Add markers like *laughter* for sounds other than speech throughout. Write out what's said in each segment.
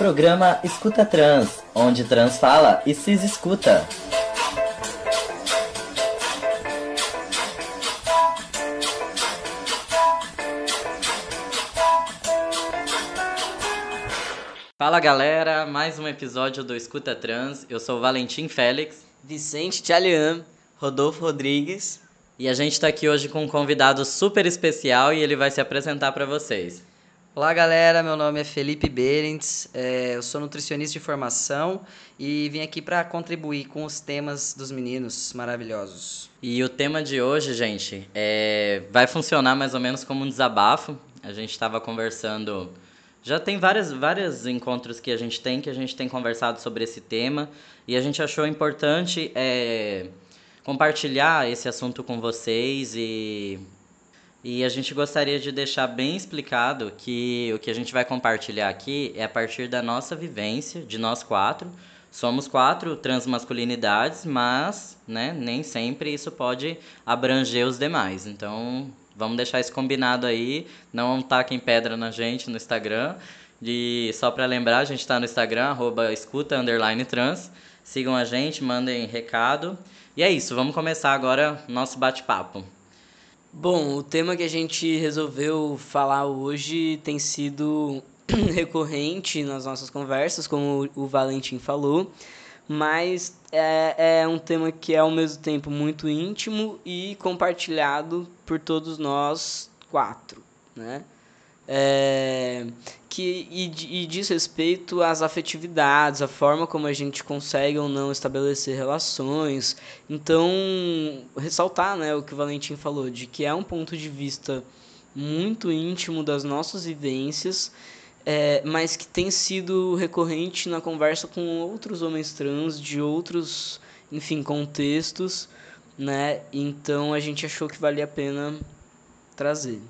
Programa Escuta Trans, onde trans fala e cis escuta. Fala galera, mais um episódio do Escuta Trans. Eu sou o Valentim Félix, Vicente Tchalian, Rodolfo Rodrigues. E a gente está aqui hoje com um convidado super especial e ele vai se apresentar para vocês. Olá galera, meu nome é Felipe Berends, é, eu sou nutricionista de formação e vim aqui para contribuir com os temas dos meninos maravilhosos. E o tema de hoje, gente, é, vai funcionar mais ou menos como um desabafo. A gente estava conversando já tem vários, vários encontros que a gente tem, que a gente tem conversado sobre esse tema, e a gente achou importante é, compartilhar esse assunto com vocês e, e a gente gostaria de deixar bem explicado que o que a gente vai compartilhar aqui é a partir da nossa vivência, de nós quatro. Somos quatro transmasculinidades, mas né, nem sempre isso pode abranger os demais. Então, Vamos deixar isso combinado aí. Não taquem pedra na gente no Instagram. E só para lembrar, a gente está no Instagram, arroba escuta trans. Sigam a gente, mandem recado. E é isso, vamos começar agora nosso bate-papo. Bom, o tema que a gente resolveu falar hoje tem sido *clears throat* recorrente nas nossas conversas, como o Valentim falou mas é, é um tema que é ao mesmo tempo muito íntimo e compartilhado por todos nós quatro, né? É, que, e, e diz respeito às afetividades, a forma como a gente consegue ou não estabelecer relações. Então, ressaltar né, o que o Valentim falou, de que é um ponto de vista muito íntimo das nossas vivências é, mas que tem sido recorrente na conversa com outros homens trans de outros, enfim, contextos, né? Então a gente achou que valia a pena trazer.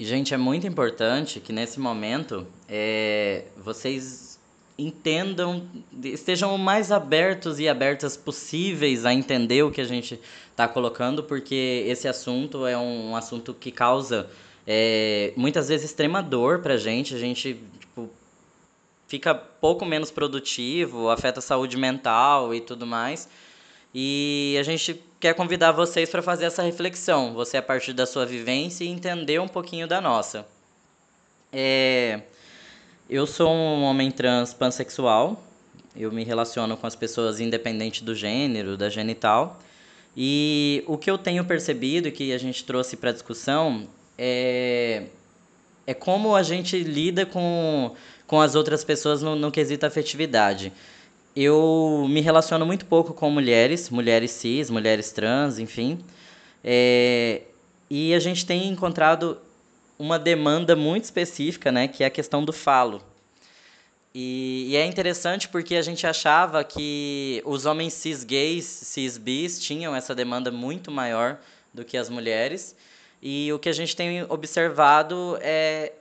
E gente, é muito importante que nesse momento é, vocês entendam, estejam o mais abertos e abertas possíveis a entender o que a gente está colocando, porque esse assunto é um assunto que causa é, muitas vezes extrema dor pra gente, a gente tipo, fica pouco menos produtivo, afeta a saúde mental e tudo mais. E a gente quer convidar vocês para fazer essa reflexão, você a partir da sua vivência e entender um pouquinho da nossa. É, eu sou um homem trans pansexual, eu me relaciono com as pessoas independente do gênero, da genital. E o que eu tenho percebido e que a gente trouxe para discussão é, é como a gente lida com, com as outras pessoas no, no quesito afetividade. Eu me relaciono muito pouco com mulheres, mulheres cis, mulheres trans, enfim. É, e a gente tem encontrado uma demanda muito específica, né, que é a questão do falo. E, e, é interessante porque a gente achava que os homens cis gays, cis bis, tinham essa demanda muito maior do que as mulheres. E o que a gente tem observado é.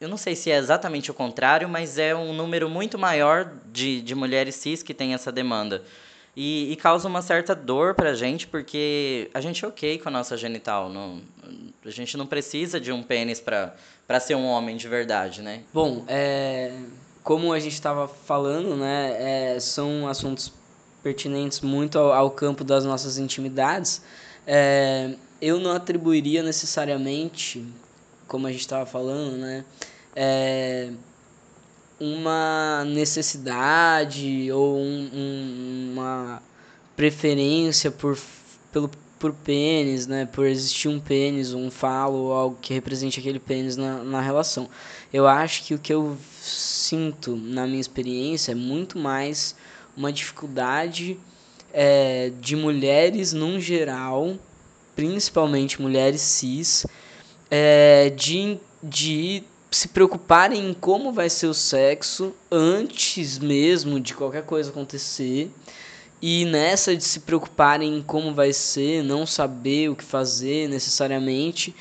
Eu não sei se é exatamente o contrário, mas é um número muito maior de, de mulheres cis que tem essa demanda. E, e causa uma certa dor pra gente, porque a gente é ok com a nossa genital. Não, a gente não precisa de um pênis pra ser um homem de verdade, né? Bom, é, como a gente estava falando, né, é, são assuntos pertinentes muito ao, ao campo das nossas intimidades. É, eu não atribuiria necessariamente, como a gente estava falando, né, é, uma necessidade ou um, um, uma preferência por, pelo, por pênis, né, por existir um pênis, um falo ou algo que represente aquele pênis na, na relação. Eu acho que o que eu sinto na minha experiência é muito mais uma dificuldade é, de mulheres num geral principalmente mulheres cis, é, de, de se preocuparem em como vai ser o sexo antes mesmo de qualquer coisa acontecer. E nessa de se preocuparem em como vai ser, não saber o que fazer necessariamente,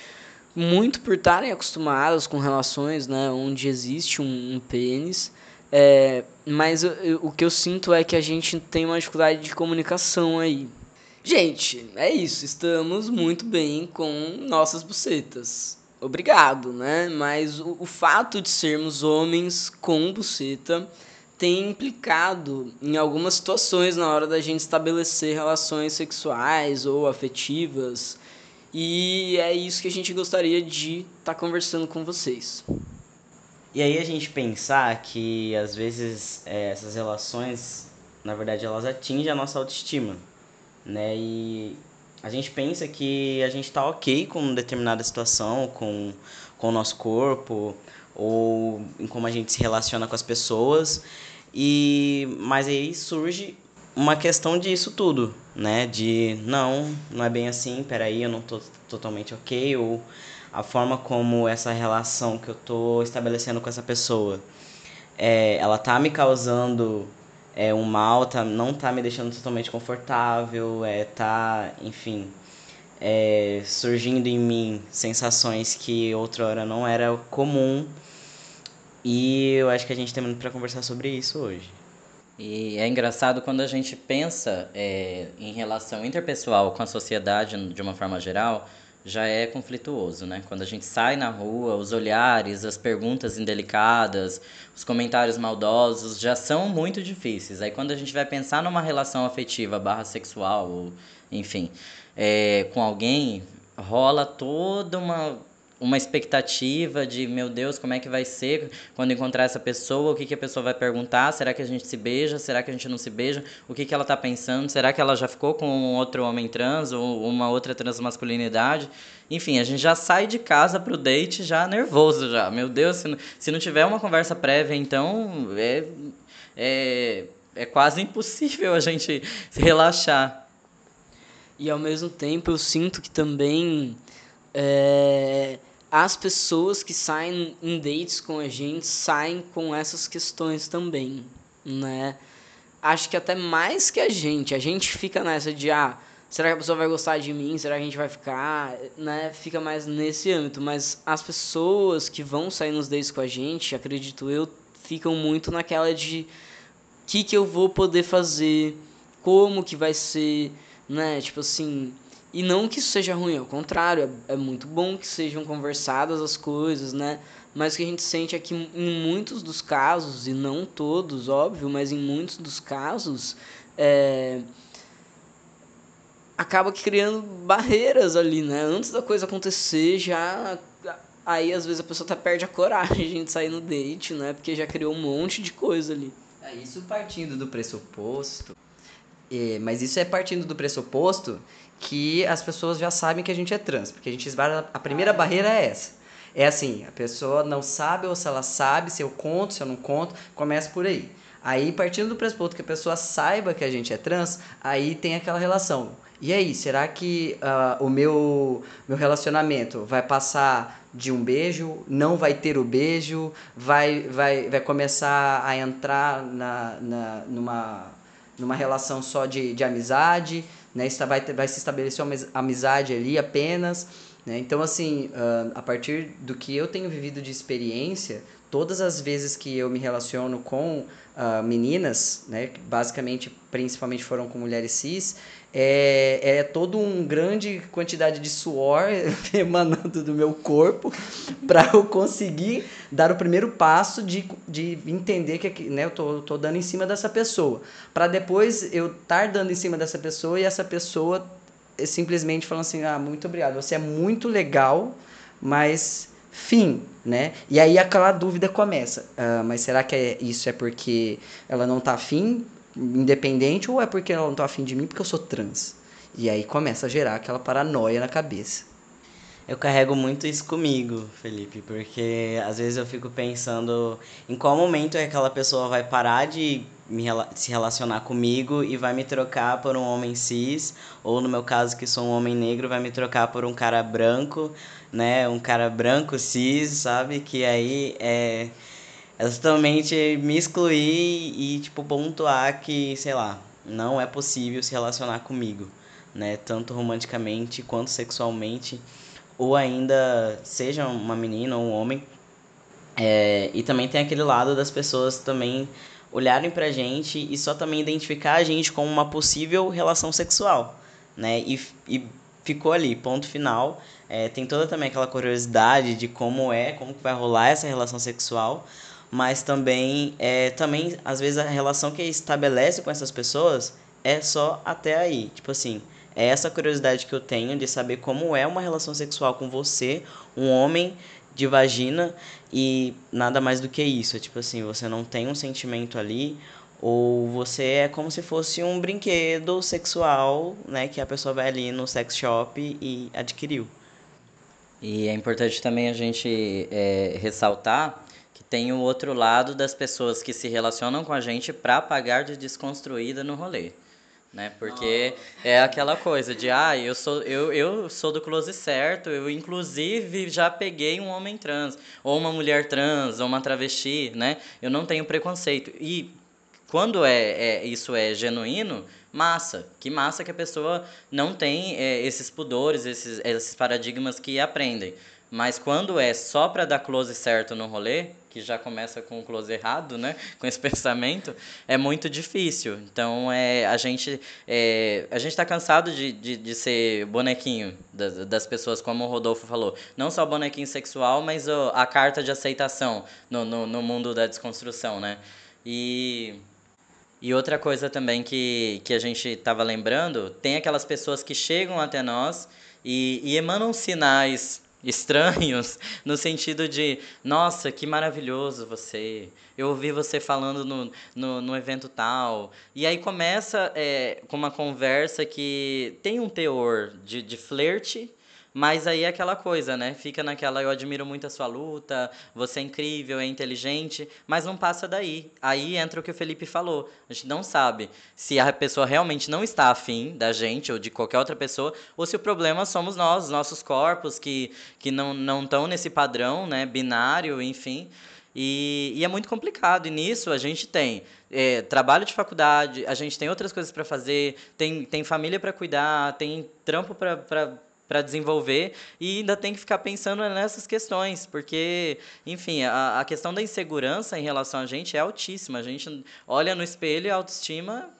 muito por estarem acostumadas com relações né, onde existe um, um pênis. É, mas eu, eu, o que eu sinto é que a gente tem uma dificuldade de comunicação aí. Gente, é isso. Estamos muito bem com nossas bucetas. obrigado, né? Mas o, o fato de sermos homens com buceta tem implicado em algumas situações na hora da gente estabelecer relações sexuais ou afetivas. E é isso que a gente gostaria de estar tá conversando com vocês. E aí a gente pensar que às vezes é, essas relações, na verdade, elas atingem a nossa autoestima, né? E a gente pensa que a gente está ok com determinada situação, com, com o nosso corpo, ou em como a gente se relaciona com as pessoas. E mas aí surge uma questão disso tudo, né? De não, não é bem assim, peraí, eu não tô totalmente ok, ou a forma como essa relação que eu tô estabelecendo com essa pessoa, é, ela tá me causando é, um mal, tá, não tá me deixando totalmente confortável, é, tá, enfim, é, surgindo em mim sensações que outrora não era comum. E eu acho que a gente tem muito para conversar sobre isso hoje. E é engraçado quando a gente pensa é, em relação interpessoal com a sociedade de uma forma geral, já é conflituoso, né? Quando a gente sai na rua, os olhares, as perguntas indelicadas, os comentários maldosos já são muito difíceis. Aí quando a gente vai pensar numa relação afetiva barra sexual, ou, enfim, é, com alguém, rola toda uma uma expectativa de, meu Deus, como é que vai ser quando encontrar essa pessoa, o que, que a pessoa vai perguntar, será que a gente se beija, será que a gente não se beija, o que, que ela está pensando, será que ela já ficou com outro homem trans ou uma outra transmasculinidade, enfim, a gente já sai de casa pro date já nervoso já, meu Deus, se não, se não tiver uma conversa prévia, então é, é, é quase impossível a gente se relaxar. E ao mesmo tempo eu sinto que também é, as pessoas que saem em dates com a gente saem com essas questões também, né? Acho que até mais que a gente, a gente fica nessa de ah, será que a pessoa vai gostar de mim? Será que a gente vai ficar, né? Fica mais nesse âmbito, mas as pessoas que vão sair nos dates com a gente, acredito eu, ficam muito naquela de o que que eu vou poder fazer, como que vai ser, né? Tipo assim, e não que isso seja ruim, ao contrário, é, é muito bom que sejam conversadas as coisas, né? Mas o que a gente sente é que em muitos dos casos, e não todos, óbvio, mas em muitos dos casos, é, acaba criando barreiras ali, né? Antes da coisa acontecer, já aí às vezes a pessoa até perde a coragem de sair no date, né? Porque já criou um monte de coisa ali. É, isso partindo do pressuposto. É, mas isso é partindo do pressuposto que as pessoas já sabem que a gente é trans, porque a gente esbarra, a primeira barreira é essa. É assim, a pessoa não sabe ou se ela sabe, se eu conto, se eu não conto, começa por aí. Aí, partindo do pressuposto que a pessoa saiba que a gente é trans, aí tem aquela relação. E aí, será que uh, o meu, meu relacionamento vai passar de um beijo, não vai ter o beijo, vai, vai, vai começar a entrar na, na, numa, numa relação só de, de amizade? Né? Vai, vai se estabelecer uma amizade ali apenas, né? Então, assim, uh, a partir do que eu tenho vivido de experiência, todas as vezes que eu me relaciono com uh, meninas, né? Basicamente, principalmente foram com mulheres cis, é, é todo um grande quantidade de suor *laughs* emanando do meu corpo *laughs* para eu conseguir dar o primeiro passo de, de entender que né, eu tô, tô dando em cima dessa pessoa. Para depois eu estar dando em cima dessa pessoa e essa pessoa simplesmente falando assim: ah, muito obrigado, você é muito legal, mas fim, né? E aí aquela dúvida começa. Ah, mas será que é, isso é porque ela não tá afim independente ou é porque ela não tá afim de mim porque eu sou trans? E aí começa a gerar aquela paranoia na cabeça. Eu carrego muito isso comigo, Felipe, porque às vezes eu fico pensando em qual momento é aquela pessoa vai parar de me, se relacionar comigo e vai me trocar por um homem cis, ou no meu caso, que sou um homem negro, vai me trocar por um cara branco, né? Um cara branco cis, sabe? Que aí é é totalmente me excluir e, tipo, pontuar que, sei lá, não é possível se relacionar comigo, né? Tanto romanticamente quanto sexualmente, ou ainda seja uma menina ou um homem. É, e também tem aquele lado das pessoas também olharem pra gente e só também identificar a gente como uma possível relação sexual, né? E, e ficou ali, ponto final. É, tem toda também aquela curiosidade de como é, como que vai rolar essa relação sexual, mas também, é, também às vezes a relação que estabelece com essas pessoas é só até aí. Tipo assim, é essa curiosidade que eu tenho de saber como é uma relação sexual com você, um homem de vagina, e nada mais do que isso. É tipo assim, você não tem um sentimento ali, ou você é como se fosse um brinquedo sexual, né, que a pessoa vai ali no sex shop e adquiriu. E é importante também a gente é, ressaltar que tem o outro lado das pessoas que se relacionam com a gente para pagar de desconstruída no rolê. Né? Porque é aquela coisa de, ah, eu sou, eu, eu sou do close certo, eu inclusive já peguei um homem trans, ou uma mulher trans, ou uma travesti, né? Eu não tenho preconceito. E quando é, é isso é genuíno, massa. Que massa que a pessoa não tem é, esses pudores, esses, esses paradigmas que aprendem. Mas quando é só para dar close certo no rolê, que já começa com o close errado, né? *laughs* Com esse pensamento, é muito difícil. Então, é, a gente é, a gente está cansado de, de, de, ser bonequinho das, das pessoas, como o Rodolfo falou. Não só bonequinho sexual, mas a carta de aceitação no, no, no mundo da desconstrução, né? E e outra coisa também que, que a gente estava lembrando, tem aquelas pessoas que chegam até nós e, e emanam sinais *laughs* estranhos no sentido de nossa que maravilhoso você. Eu ouvi você falando no, no, no evento tal. E aí começa é, com uma conversa que tem um teor de, de flerte mas aí é aquela coisa, né? Fica naquela, eu admiro muito a sua luta, você é incrível, é inteligente, mas não passa daí. Aí entra o que o Felipe falou. A gente não sabe se a pessoa realmente não está afim da gente ou de qualquer outra pessoa, ou se o problema somos nós, nossos corpos que, que não estão nesse padrão, né? Binário, enfim. E, e, é muito complicado. E nisso a gente tem é, trabalho de faculdade, a gente tem outras coisas para fazer, tem, tem família para cuidar, tem trampo para para desenvolver e ainda tem que ficar pensando nessas questões, porque, enfim, a, a questão da insegurança em relação a gente é altíssima. A gente olha no espelho e a autoestima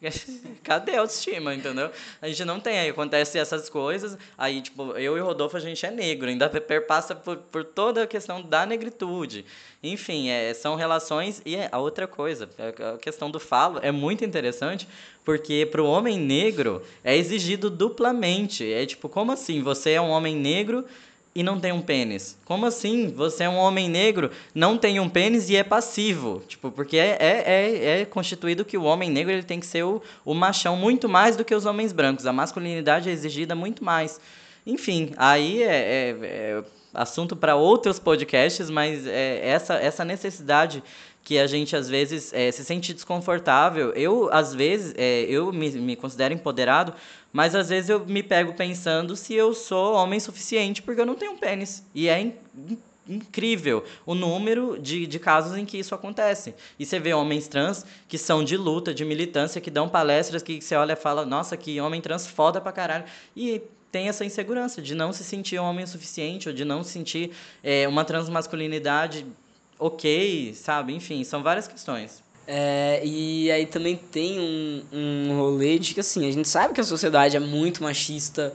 *laughs* Cadê a autoestima, entendeu? A gente não tem, aí acontece essas coisas, aí, tipo, eu e o Rodolfo, a gente é negro, ainda *laughs* perpassa por, por toda a questão da negritude. Enfim, é, são relações, e é a outra coisa, a questão do falo é muito interessante, porque para o homem negro é exigido duplamente, é tipo, como assim, você é um homem negro e não tem um pênis? Como assim? Você é um homem negro, não tem um pênis e é passivo? Tipo, porque é, é, é, é constituído que o homem negro ele tem que ser o, o machão muito mais do que os homens brancos. A masculinidade é exigida muito mais. Enfim, aí é, é, é assunto para outros podcasts, mas é essa, essa necessidade que a gente às vezes é, se sente desconfortável. Eu, às vezes, é, eu me, me considero empoderado mas às vezes eu me pego pensando se eu sou homem suficiente porque eu não tenho pênis. E é in incrível o número de, de casos em que isso acontece. E você vê homens trans que são de luta, de militância, que dão palestras que você olha e fala, nossa, que homem trans foda pra caralho. E tem essa insegurança de não se sentir homem o suficiente, ou de não se sentir é, uma transmasculinidade ok, sabe? Enfim, são várias questões. É, e aí também tem um, um rolê de que assim, a gente sabe que a sociedade é muito machista,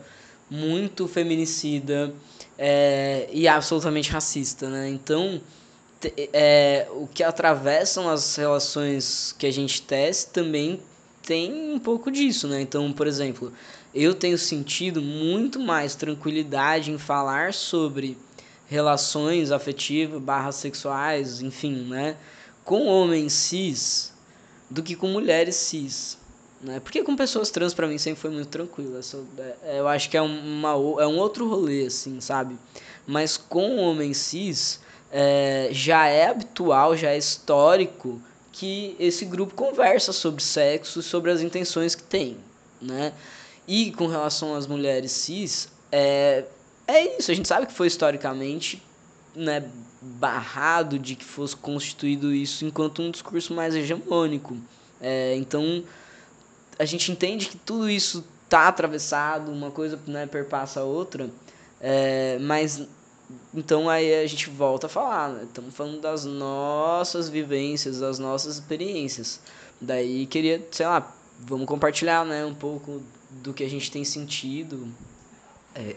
muito feminicida é, e absolutamente racista, né? Então, é, o que atravessam as relações que a gente tece também tem um pouco disso, né? Então, por exemplo, eu tenho sentido muito mais tranquilidade em falar sobre relações afetivas, barras sexuais, enfim, né? com homens cis do que com mulheres cis. Né? Porque com pessoas trans para mim sempre foi muito tranquilo. É, eu acho que é, uma, é um outro rolê, assim, sabe? Mas com homens cis é, já é habitual, já é histórico que esse grupo conversa sobre sexo, sobre as intenções que tem, né? E com relação às mulheres cis, é, é isso. A gente sabe que foi historicamente né, barrado de que fosse constituído isso enquanto um discurso mais hegemônico. É, então, a gente entende que tudo isso está atravessado, uma coisa né, perpassa a outra, é, mas então aí a gente volta a falar, né? estamos falando das nossas vivências, das nossas experiências. Daí queria, sei lá, vamos compartilhar né, um pouco do que a gente tem sentido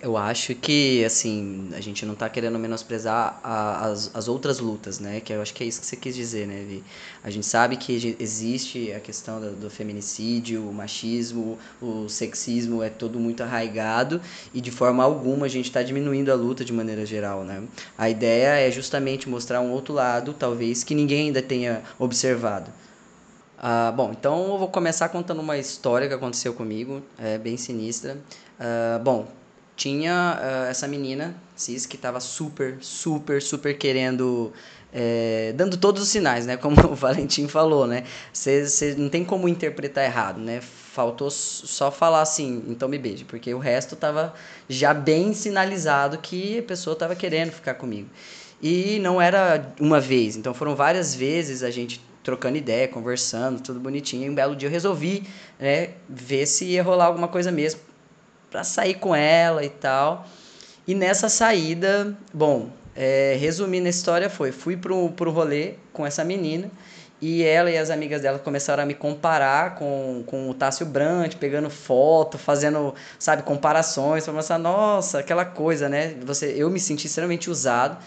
eu acho que, assim, a gente não está querendo menosprezar a, as, as outras lutas, né? Que eu acho que é isso que você quis dizer, né, Vi? A gente sabe que existe a questão do, do feminicídio, o machismo, o sexismo, é todo muito arraigado e de forma alguma a gente está diminuindo a luta de maneira geral, né? A ideia é justamente mostrar um outro lado, talvez, que ninguém ainda tenha observado. Ah, bom, então eu vou começar contando uma história que aconteceu comigo, é bem sinistra. Ah, bom, tinha uh, essa menina, Cis, que estava super, super, super querendo. É, dando todos os sinais, né? *laughs* Como o Valentim falou, né? Você não tem como interpretar errado, né? Faltou só falar assim, então me beije, porque o resto tava já bem sinalizado que a pessoa tava querendo ficar comigo. E não era uma vez, então foram várias vezes a gente trocando ideia, conversando, tudo bonitinho. E um belo dia eu resolvi né, ver se ia rolar alguma coisa mesmo para sair com ela e tal. E nessa saída, bom, é, resumindo a história foi, fui pro, pro rolê com essa menina e ela e as amigas dela começaram a me comparar com, com o Tássio Brandt, pegando foto, fazendo, sabe, comparações, para mostrar, nossa, aquela coisa, né? Você, eu me senti extremamente usado.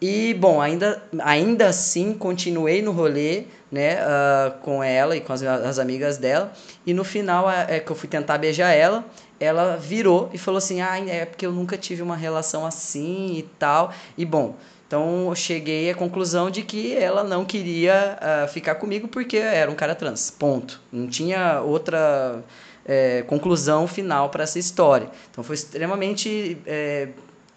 E, bom, ainda, ainda assim, continuei no rolê, né, uh, com ela e com as, as amigas dela. E no final, é, é que eu fui tentar beijar ela, ela virou e falou assim: ah, é porque eu nunca tive uma relação assim e tal. E bom, então eu cheguei à conclusão de que ela não queria uh, ficar comigo porque era um cara trans. Ponto. Não tinha outra é, conclusão final para essa história. Então foi extremamente, é,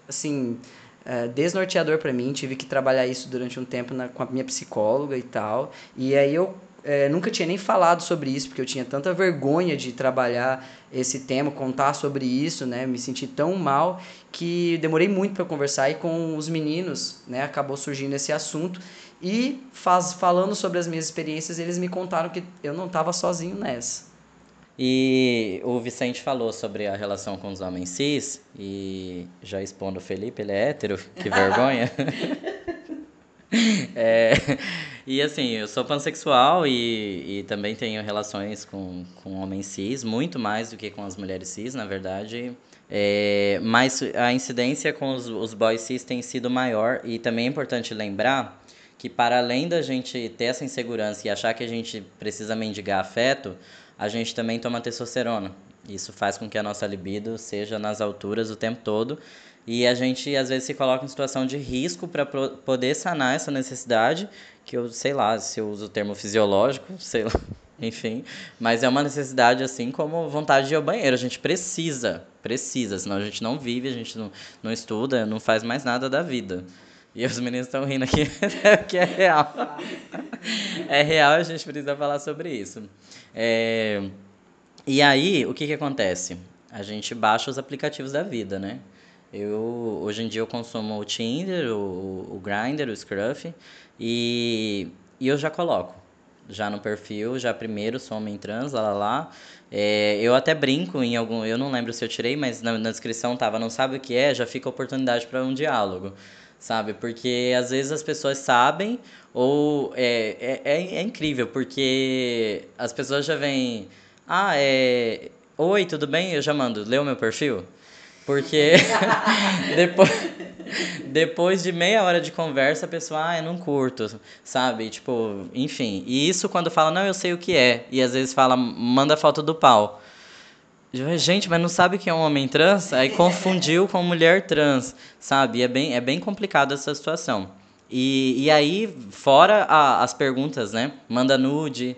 assim, é, desnorteador para mim. Tive que trabalhar isso durante um tempo na, com a minha psicóloga e tal. E aí eu é, nunca tinha nem falado sobre isso, porque eu tinha tanta vergonha de trabalhar esse tema, contar sobre isso, né? Me senti tão mal que demorei muito para conversar e com os meninos, né? Acabou surgindo esse assunto e faz, falando sobre as minhas experiências, eles me contaram que eu não estava sozinho nessa. E o Vicente falou sobre a relação com os homens cis, e já expondo o Felipe, ele é hétero, que vergonha. *laughs* *laughs* é, e assim, eu sou pansexual e, e também tenho relações com, com homens cis, muito mais do que com as mulheres cis, na verdade. É, mas a incidência com os, os boys cis tem sido maior e também é importante lembrar que para além da gente ter essa insegurança e achar que a gente precisa mendigar afeto, a gente também toma testosterona. Isso faz com que a nossa libido seja nas alturas o tempo todo e a gente às vezes se coloca em situação de risco para poder sanar essa necessidade, que eu sei lá se eu uso o termo fisiológico, *laughs* sei lá, enfim, mas é uma necessidade assim como vontade de ir ao banheiro. A gente precisa, precisa, senão a gente não vive, a gente não, não estuda, não faz mais nada da vida. E os meninos estão rindo aqui, *laughs* que é real. É real, a gente precisa falar sobre isso. É... E aí, o que, que acontece? A gente baixa os aplicativos da vida, né? Eu, hoje em dia eu consumo o Tinder, o, o Grindr, o Scruff e, e eu já coloco. Já no perfil, já primeiro sou homem trans, lá lá lá. É, eu até brinco em algum. Eu não lembro se eu tirei, mas na, na descrição tava, não sabe o que é, já fica oportunidade para um diálogo, sabe? Porque às vezes as pessoas sabem, ou. É, é, é, é incrível, porque as pessoas já vêm. Ah, é. Oi, tudo bem? Eu já mando, o meu perfil? Porque *laughs* depois, depois de meia hora de conversa, a pessoa, ah, eu não curto, sabe? Tipo, enfim. E isso quando fala, não, eu sei o que é. E às vezes fala, manda foto do pau. Gente, mas não sabe que é um homem trans? Aí confundiu com mulher trans, sabe? É bem, é bem complicado essa situação. E, e aí, fora a, as perguntas, né? Manda nude,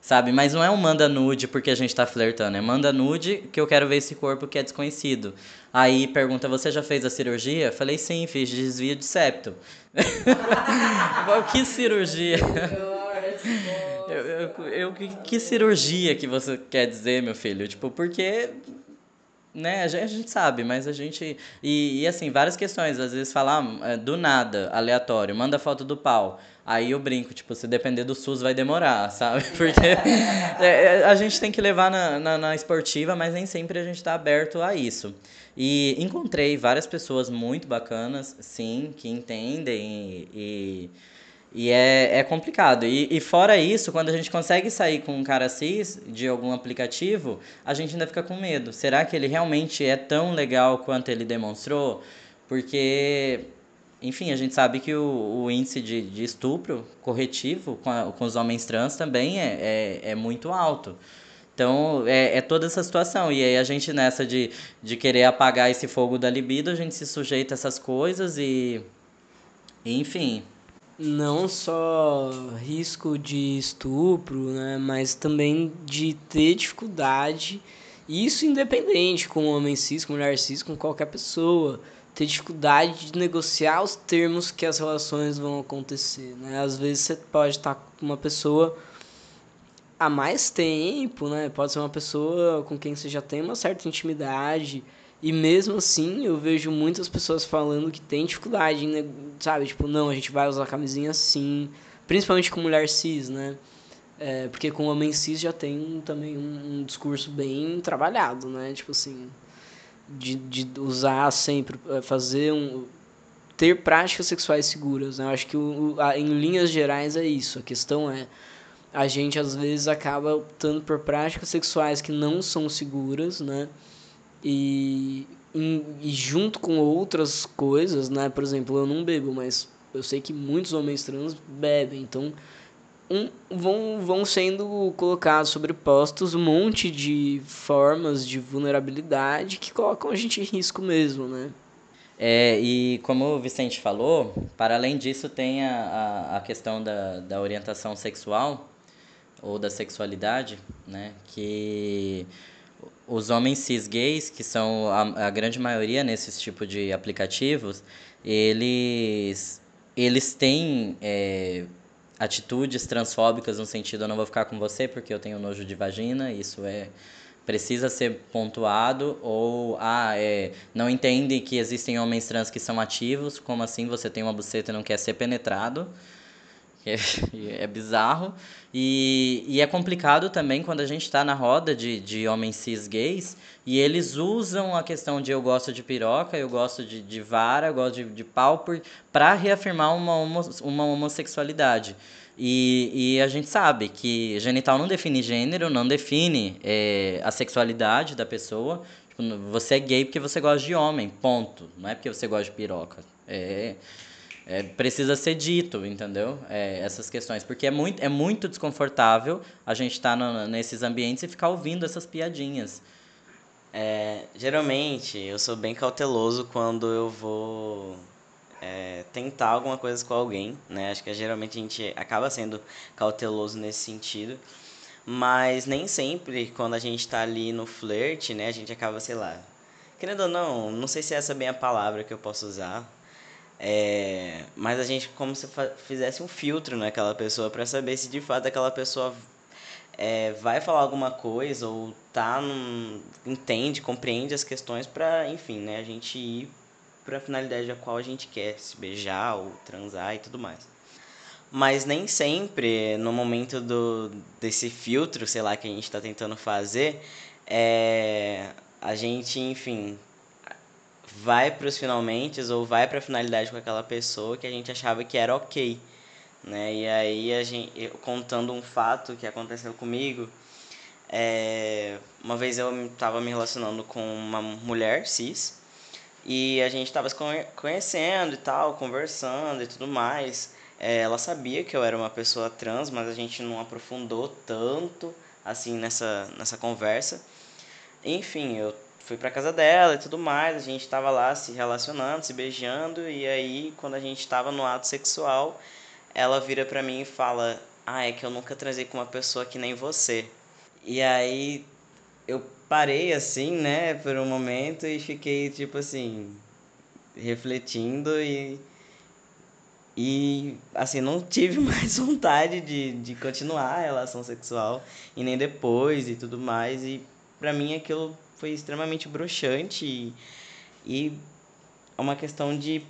sabe? Mas não é um manda nude porque a gente tá flertando, é manda nude que eu quero ver esse corpo que é desconhecido. Aí pergunta, você já fez a cirurgia? Falei, sim, fiz desvio de septo. *laughs* que cirurgia? eu, eu, eu, que cirurgia que você quer dizer, meu filho? Tipo, porque né, a gente, a gente, sabe, mas a gente. E, e assim, várias questões. Às vezes falar ah, do nada, aleatório, manda foto do pau. Aí eu brinco, tipo, se depender do SUS vai demorar, sabe? *laughs* Porque é, é, a gente tem que levar na, na, na, esportiva, mas nem sempre a gente está aberto a isso. E encontrei várias pessoas muito bacanas, sim, que entendem e, E é, é complicado. E, e fora isso, quando a gente consegue sair com um cara cis de algum aplicativo, a gente ainda fica com medo. Será que ele realmente é tão legal quanto ele demonstrou? Porque, enfim, a gente sabe que o, o índice de, de estupro corretivo com, a, com os homens trans também é, é, é muito alto. Então, é, é toda essa situação. E aí a gente nessa de, de querer apagar esse fogo da libido, a gente se sujeita a essas coisas e... Enfim, não só risco de estupro, né, mas também de ter dificuldade, isso independente com homem cis, com mulher cis, com qualquer pessoa, ter dificuldade de negociar os termos que as relações vão acontecer, né? Às vezes você pode estar com uma pessoa há mais tempo, né? Pode ser uma pessoa com quem você já tem uma certa intimidade, e mesmo assim, eu vejo muitas pessoas falando que tem dificuldade, né? sabe? Tipo, não, a gente vai usar camisinha sim. Principalmente com mulher cis, né? É, porque com homem cis já tem também um, um, discurso bem trabalhado, né? Tipo assim, de, de usar sempre, é, fazer um... Ter práticas sexuais seguras, né? Eu acho que o, a, em linhas gerais é isso. A questão é, a gente às vezes acaba optando por práticas sexuais que não são seguras, né? E, e, junto com outras coisas, né? Por exemplo, eu não bebo, mas eu sei que muitos homens trans bebem, então um, vão, vão sendo colocados sobrepostos um monte de formas de vulnerabilidade que colocam a gente em risco mesmo, né? É, e como o Vicente falou, para além disso tem a, a, a questão da, da orientação sexual ou da sexualidade, né? Que os homens cis gays, que são a, a grande maioria nesses tipo de aplicativos, eles, eles têm é, atitudes transfóbicas no sentido eu não vou ficar com você porque eu tenho nojo de vagina, isso é precisa ser pontuado ou ah, é, não entendem que existem homens trans que são ativos, como assim você tem uma buceta e não quer ser penetrado? É, *laughs* é bizarro. E, e é complicado também quando a gente está na roda de, de homens cis gays e eles usam a questão de eu gosto de piroca, eu gosto de, de vara, eu gosto de, de pau para reafirmar uma, homo, uma homossexualidade. E, e a gente sabe que genital não define gênero, não define é, a sexualidade da pessoa. Tipo, você é gay porque você gosta de homem, ponto. Não é porque você gosta de piroca. É, é, precisa ser dito, entendeu? É, essas questões. Porque é muito, é muito desconfortável a gente estar tá nesses ambientes e ficar ouvindo essas piadinhas. É, geralmente, eu sou bem cauteloso quando eu vou é, tentar alguma coisa com alguém, né? Acho que geralmente a gente acaba sendo cauteloso nesse sentido. Mas nem sempre, quando a gente está ali no flerte, né? A gente acaba, sei lá... Querendo ou não, não sei se essa é bem a palavra que eu posso usar, é, mas a gente como se fizesse um filtro naquela pessoa para saber se de fato aquela pessoa é, vai falar alguma coisa ou tá num, entende, compreende as questões para, enfim, né, a gente ir para a finalidade a qual a gente quer, se beijar ou transar e tudo mais. Mas nem sempre no momento do desse filtro, sei lá, que a gente está tentando fazer, é, a gente, enfim, vai para os finalmente ou vai para a finalidade com aquela pessoa que a gente achava que era ok, né? E aí a gente eu, contando um fato que aconteceu comigo, é, uma vez eu estava me relacionando com uma mulher cis e a gente estava se conhecendo e tal, conversando e tudo mais. É, ela sabia que eu era uma pessoa trans, mas a gente não aprofundou tanto assim nessa nessa conversa. Enfim, eu fui pra casa dela e tudo mais, a gente tava lá se relacionando, se beijando, e aí quando a gente tava no ato sexual, ela vira pra mim e fala: Ah, é que eu nunca transei com uma pessoa que nem você. E aí eu parei assim, né, por um momento e fiquei tipo assim, refletindo e. E, assim, não tive *laughs* mais vontade de, de continuar a relação sexual e nem depois e tudo mais. E pra mim aquilo foi extremamente bruxante e, e é uma questão de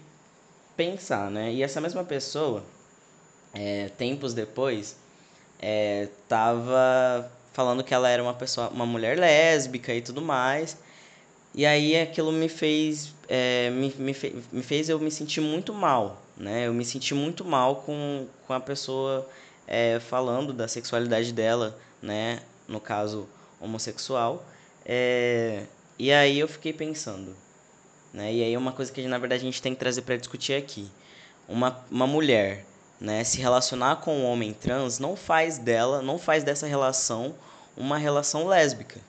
pensar, né? E essa mesma pessoa, é, tempos depois, é, tava falando que ela era uma pessoa, uma mulher lésbica e tudo mais. E aí aquilo me fez, é, me, me, fe, me fez eu me sentir muito mal, né? Eu me senti muito mal com, com a pessoa é, falando da sexualidade dela, né? No caso, homossexual. É, e aí eu fiquei pensando, né? E aí uma coisa que na verdade a gente tem que trazer para discutir aqui. Uma, uma mulher, né, se relacionar com um homem trans não faz dela, não faz dessa relação uma relação lésbica,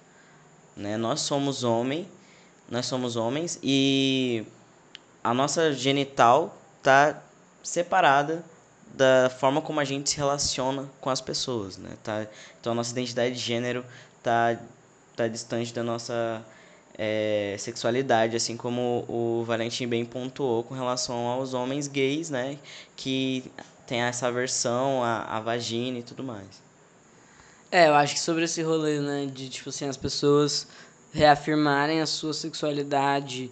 né? Nós somos homem nós somos homens e a nossa genital tá separada da forma como a gente se relaciona com as pessoas, né? Tá, então a nossa identidade de gênero tá, tá distante da nossa é, sexualidade, assim como o Valentim bem pontuou com relação aos homens gays, né? Que tem essa aversão à, à vagina e tudo mais. É, eu acho que sobre esse rolê, né? De, tipo assim, as pessoas reafirmarem a sua sexualidade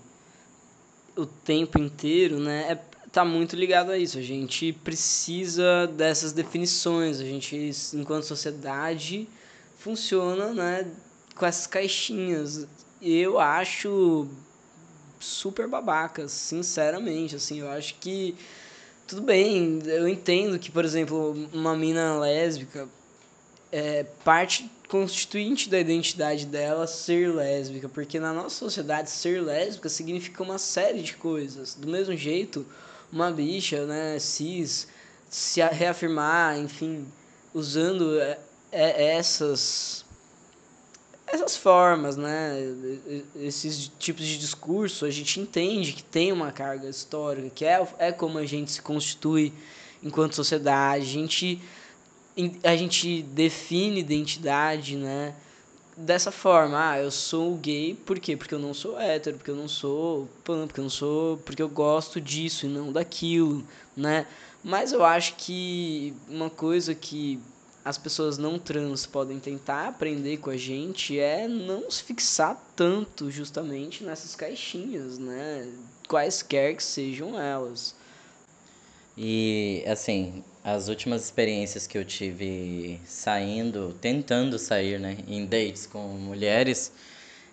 o tempo inteiro, né? É, tá muito ligado a isso. A gente precisa dessas definições. A gente, enquanto sociedade, funciona, né? Com essas caixinhas. Eu acho super babacas, sinceramente. Assim, eu acho que tudo bem. Eu entendo que, por exemplo, uma mina lésbica é parte constituinte da identidade dela ser lésbica, porque na nossa sociedade ser lésbica significa uma série de coisas. Do mesmo jeito, uma bicha, né, cis, se reafirmar, enfim, usando é, é, essas essas formas, né, esses tipos de discurso, a gente entende que tem uma carga histórica, que é, é como a gente se constitui enquanto sociedade, a gente a gente define identidade, né? Dessa forma, ah, eu sou gay, por quê? Porque eu não sou hétero, porque eu não sou pan, porque eu não sou, porque eu gosto disso e não daquilo, né? Mas eu acho que uma coisa que as pessoas não trans podem tentar aprender com a gente é não se fixar tanto justamente nessas caixinhas, né? Quaisquer que sejam elas. E assim, as últimas experiências que eu tive saindo, tentando sair, né, em dates com mulheres,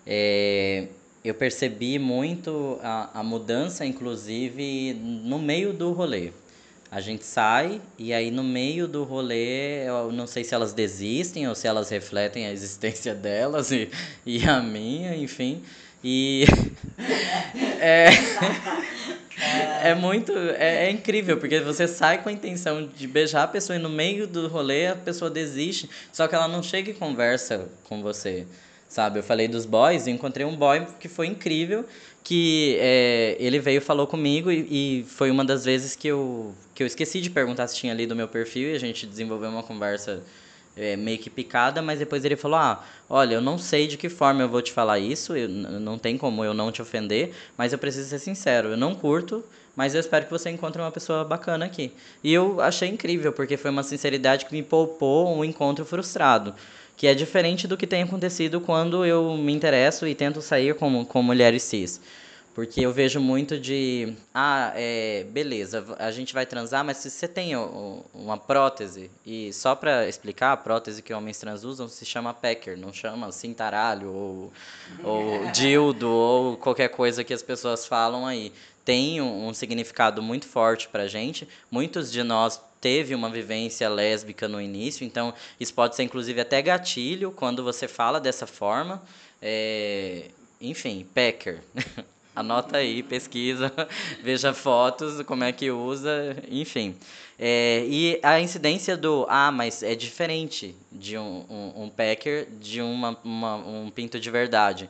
é, eu percebi muito a, a mudança, inclusive, no meio do rolê. A gente sai e aí no meio do rolê, eu não sei se elas desistem ou se elas refletem a existência *laughs* delas e, e a minha, enfim. E *laughs* é, é muito. É, é, incrível, porque você sai com a intenção de beijar a pessoa e no meio do rolê a pessoa desiste, só que ela não chega e conversa com você. Sabe? Eu falei dos boys e encontrei um boy que foi incrível, que é, ele veio falou comigo e, e, foi uma das vezes que eu, que eu esqueci de perguntar se tinha lido meu perfil e a gente desenvolveu uma conversa é, meio que picada, mas depois ele falou: Ah, olha, eu não sei de que forma eu vou te falar isso, eu, não tem como eu não te ofender, mas eu preciso ser sincero, eu não curto, mas eu espero que você encontre uma pessoa bacana aqui. E eu achei incrível, porque foi uma sinceridade que me poupou um encontro frustrado. Que é diferente do que tem acontecido quando eu me interesso e tento sair com, com mulheres cis. Porque eu vejo muito de, ah, é, beleza, a gente vai transar, mas se você tem uma prótese, e só para explicar, a prótese que homens trans usam se chama pecker, não chama cintaralho ou, ou *laughs* dildo ou qualquer coisa que as pessoas falam aí. Tem um, significado muito forte pra gente. Muitos de nós teve uma vivência lésbica no início, então isso pode ser inclusive até gatilho quando você fala dessa forma. É, enfim, pecker. *laughs* Anota aí, pesquisa, *laughs* veja fotos, como é que usa, enfim. É, e a incidência do, ah, mas é diferente de um, um, um packer de uma, uma, um pinto de verdade.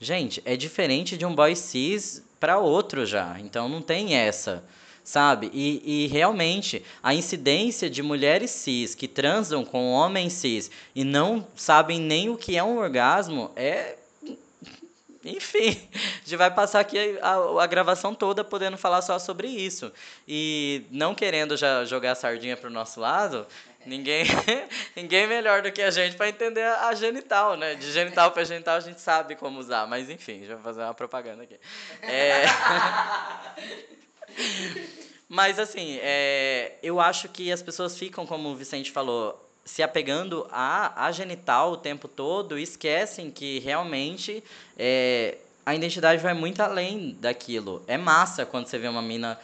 Gente, é diferente de um boy cis para outro já, então não tem essa sabe? E, e realmente a incidência de mulheres cis que transam com homens cis e não sabem nem o que é um orgasmo é enfim, *laughs* a gente vai passar aqui a, a, gravação toda podendo falar só sobre isso. E não querendo já jogar a sardinha para o nosso lado, ninguém, *laughs* ninguém melhor do que a gente para entender a, a, genital, né? De genital para genital a gente sabe como usar, mas enfim, já vou fazer uma propaganda aqui. É... *laughs* *laughs* mas assim, é, eu acho que as pessoas ficam, como o Vicente falou, se apegando a, a genital o tempo todo e esquecem que realmente é, a identidade vai muito além daquilo. É massa quando você vê uma mina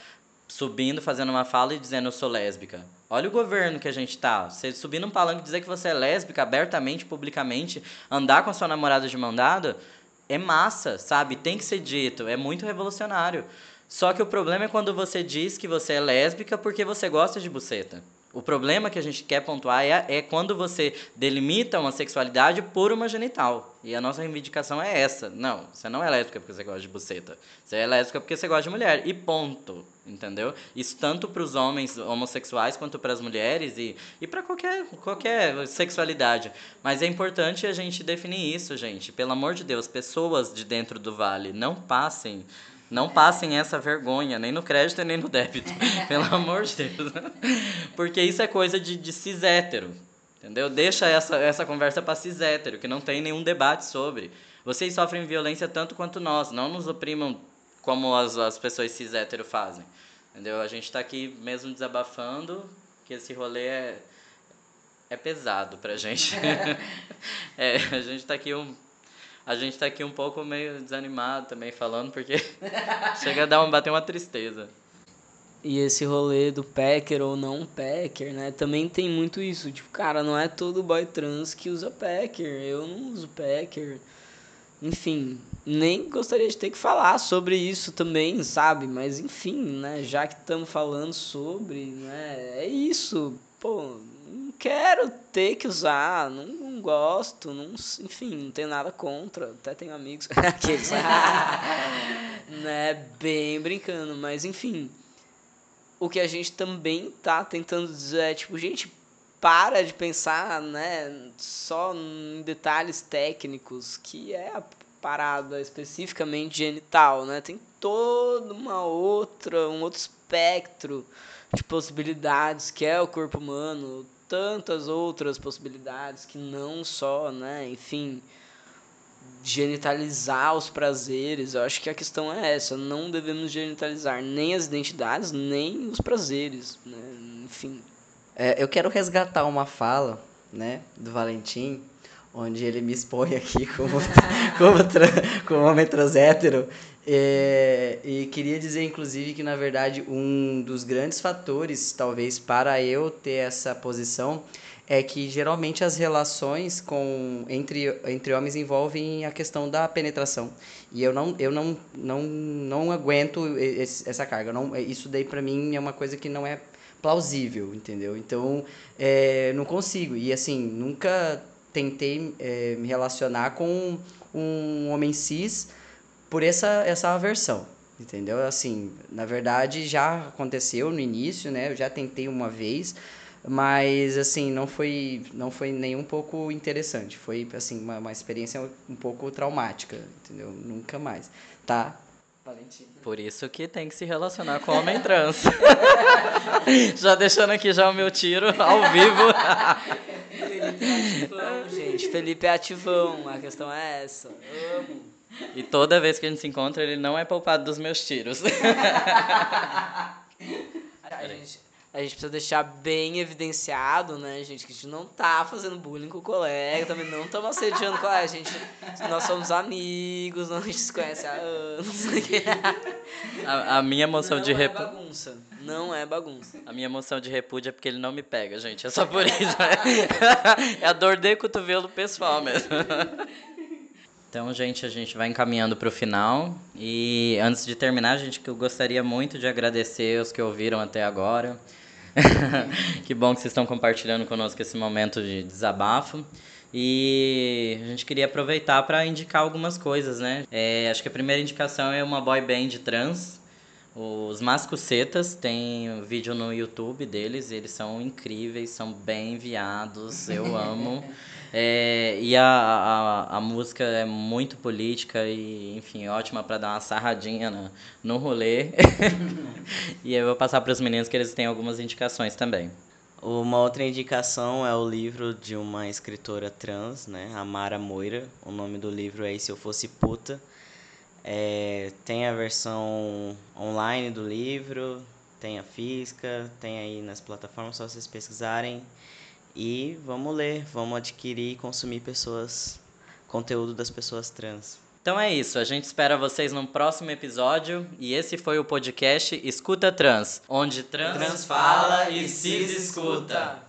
subindo, fazendo uma fala e dizendo eu sou lésbica. Olha o governo que a gente tá. Você subir num palanque e dizer que você é lésbica abertamente, publicamente, andar com a sua namorada de mão dada, é massa, sabe? Tem que ser dito, é muito revolucionário. Só que o problema é quando você diz que você é lésbica porque você gosta de buceta. O problema que a gente quer pontuar é, é quando você delimita uma sexualidade por uma genital. E a nossa reivindicação é essa. Não, você não é lésbica porque você gosta de buceta. Você é lésbica porque você gosta de mulher. E ponto. Entendeu? Isso tanto para os homens homossexuais quanto para as mulheres e, e para qualquer, qualquer sexualidade. Mas é importante a gente definir isso, gente. Pelo amor de Deus, pessoas de dentro do vale, não passem não passem essa vergonha, nem no crédito nem no débito. *laughs* Pelo amor de Deus. Porque isso é coisa de, de cis hétero. Entendeu? Deixa essa, essa conversa para cis hétero, que não tem nenhum debate sobre. Vocês sofrem violência tanto quanto nós. Não nos oprimam como as, as pessoas cis hétero fazem. Entendeu? A gente está aqui mesmo desabafando, que esse rolê é, é pesado pra gente. *laughs* é, a gente está aqui um, a gente tá aqui um pouco meio desanimado também falando, porque *laughs* chega a dar uma, bater uma tristeza. E esse rolê do packer ou não packer, né? Também tem muito isso. Tipo, cara, não é todo boy trans que usa packer. Eu não uso packer. Enfim, nem gostaria de ter que falar sobre isso também, sabe? Mas enfim, né? Já que estamos falando sobre, né? É isso. Pô, não quero ter que usar, não, gosto, não, enfim, não tenho nada contra, até tenho amigos *laughs* aqueles, *laughs* *laughs* né, bem brincando, mas enfim, o que a gente também tá tentando dizer é, tipo, gente, para de pensar, né, só em detalhes técnicos, que é a parada especificamente genital, né, tem toda uma outra, um outro espectro de possibilidades que é o corpo humano, tantas outras possibilidades que não só, né, enfim, genitalizar os prazeres. Eu acho que a questão é essa, não devemos genitalizar nem as identidades, nem os prazeres, né? enfim. É, eu quero resgatar uma fala, né, do Valentim, onde ele me expõe aqui como, *laughs* como, tra, como homem trans hétero, é, e queria dizer, inclusive, que na verdade um dos grandes fatores, talvez, para eu ter essa posição é que geralmente as relações com entre, entre homens envolvem a questão da penetração. E eu não, eu não, não, não aguento esse, essa carga. Não, isso daí para mim é uma coisa que não é plausível, entendeu? Então, é, não consigo. E assim, nunca tentei é, me relacionar com um homem cis por essa, essa aversão, entendeu? Assim, na verdade já aconteceu no início, né? Eu já tentei uma vez, mas assim não foi não foi nem um pouco interessante. Foi assim uma, uma experiência um pouco traumática, entendeu? Nunca mais, tá? Por isso que tem que se relacionar com homem trans. *laughs* já deixando aqui já o meu tiro ao vivo. Felipe é ativão, gente. Felipe é ativão. A questão é essa. Amo. E toda vez que a gente se encontra, ele não é poupado dos meus tiros. *laughs* a, gente, a gente precisa deixar bem evidenciado, né, gente, que a gente não tá fazendo bullying com o colega, também não estamos assediando colega. A gente, nós somos amigos, a gente se conhece há anos. *laughs* A, a minha emoção não de repúdio. Não é bagunça. Não é bagunça. A minha emoção de repúdio é porque ele não me pega, gente. É só por isso. Né? *laughs* É a dor de cotovelo pessoal mesmo. Então, gente, a gente vai encaminhando para o final. E antes de terminar, gente, que eu gostaria muito de agradecer os que ouviram até agora. *laughs* que bom que vocês estão compartilhando conosco esse momento de desabafo. E a gente queria aproveitar para indicar algumas coisas, né? É, acho que a primeira indicação é uma boy band trans. Os Mascucetas tem vídeo no YouTube deles, eles são incríveis, são bem enviados, eu amo. *laughs* É, e a, a, a música é muito política e, enfim, ótima para dar uma sarradinha no, no rolê. *laughs* e eu vou passar para os meninos que eles têm algumas indicações também. Uma outra indicação é o livro de uma escritora trans, né, a Mara Moira. O nome do livro é Se Eu Fosse Puta. É, tem a versão online do livro, tem a física, tem aí nas plataformas, só vocês pesquisarem. E vamos ler, vamos adquirir e consumir pessoas, conteúdo das pessoas trans. Então é isso, a gente espera vocês no próximo episódio e esse foi o podcast Escuta Trans, onde trans, Trans fala e se escuta.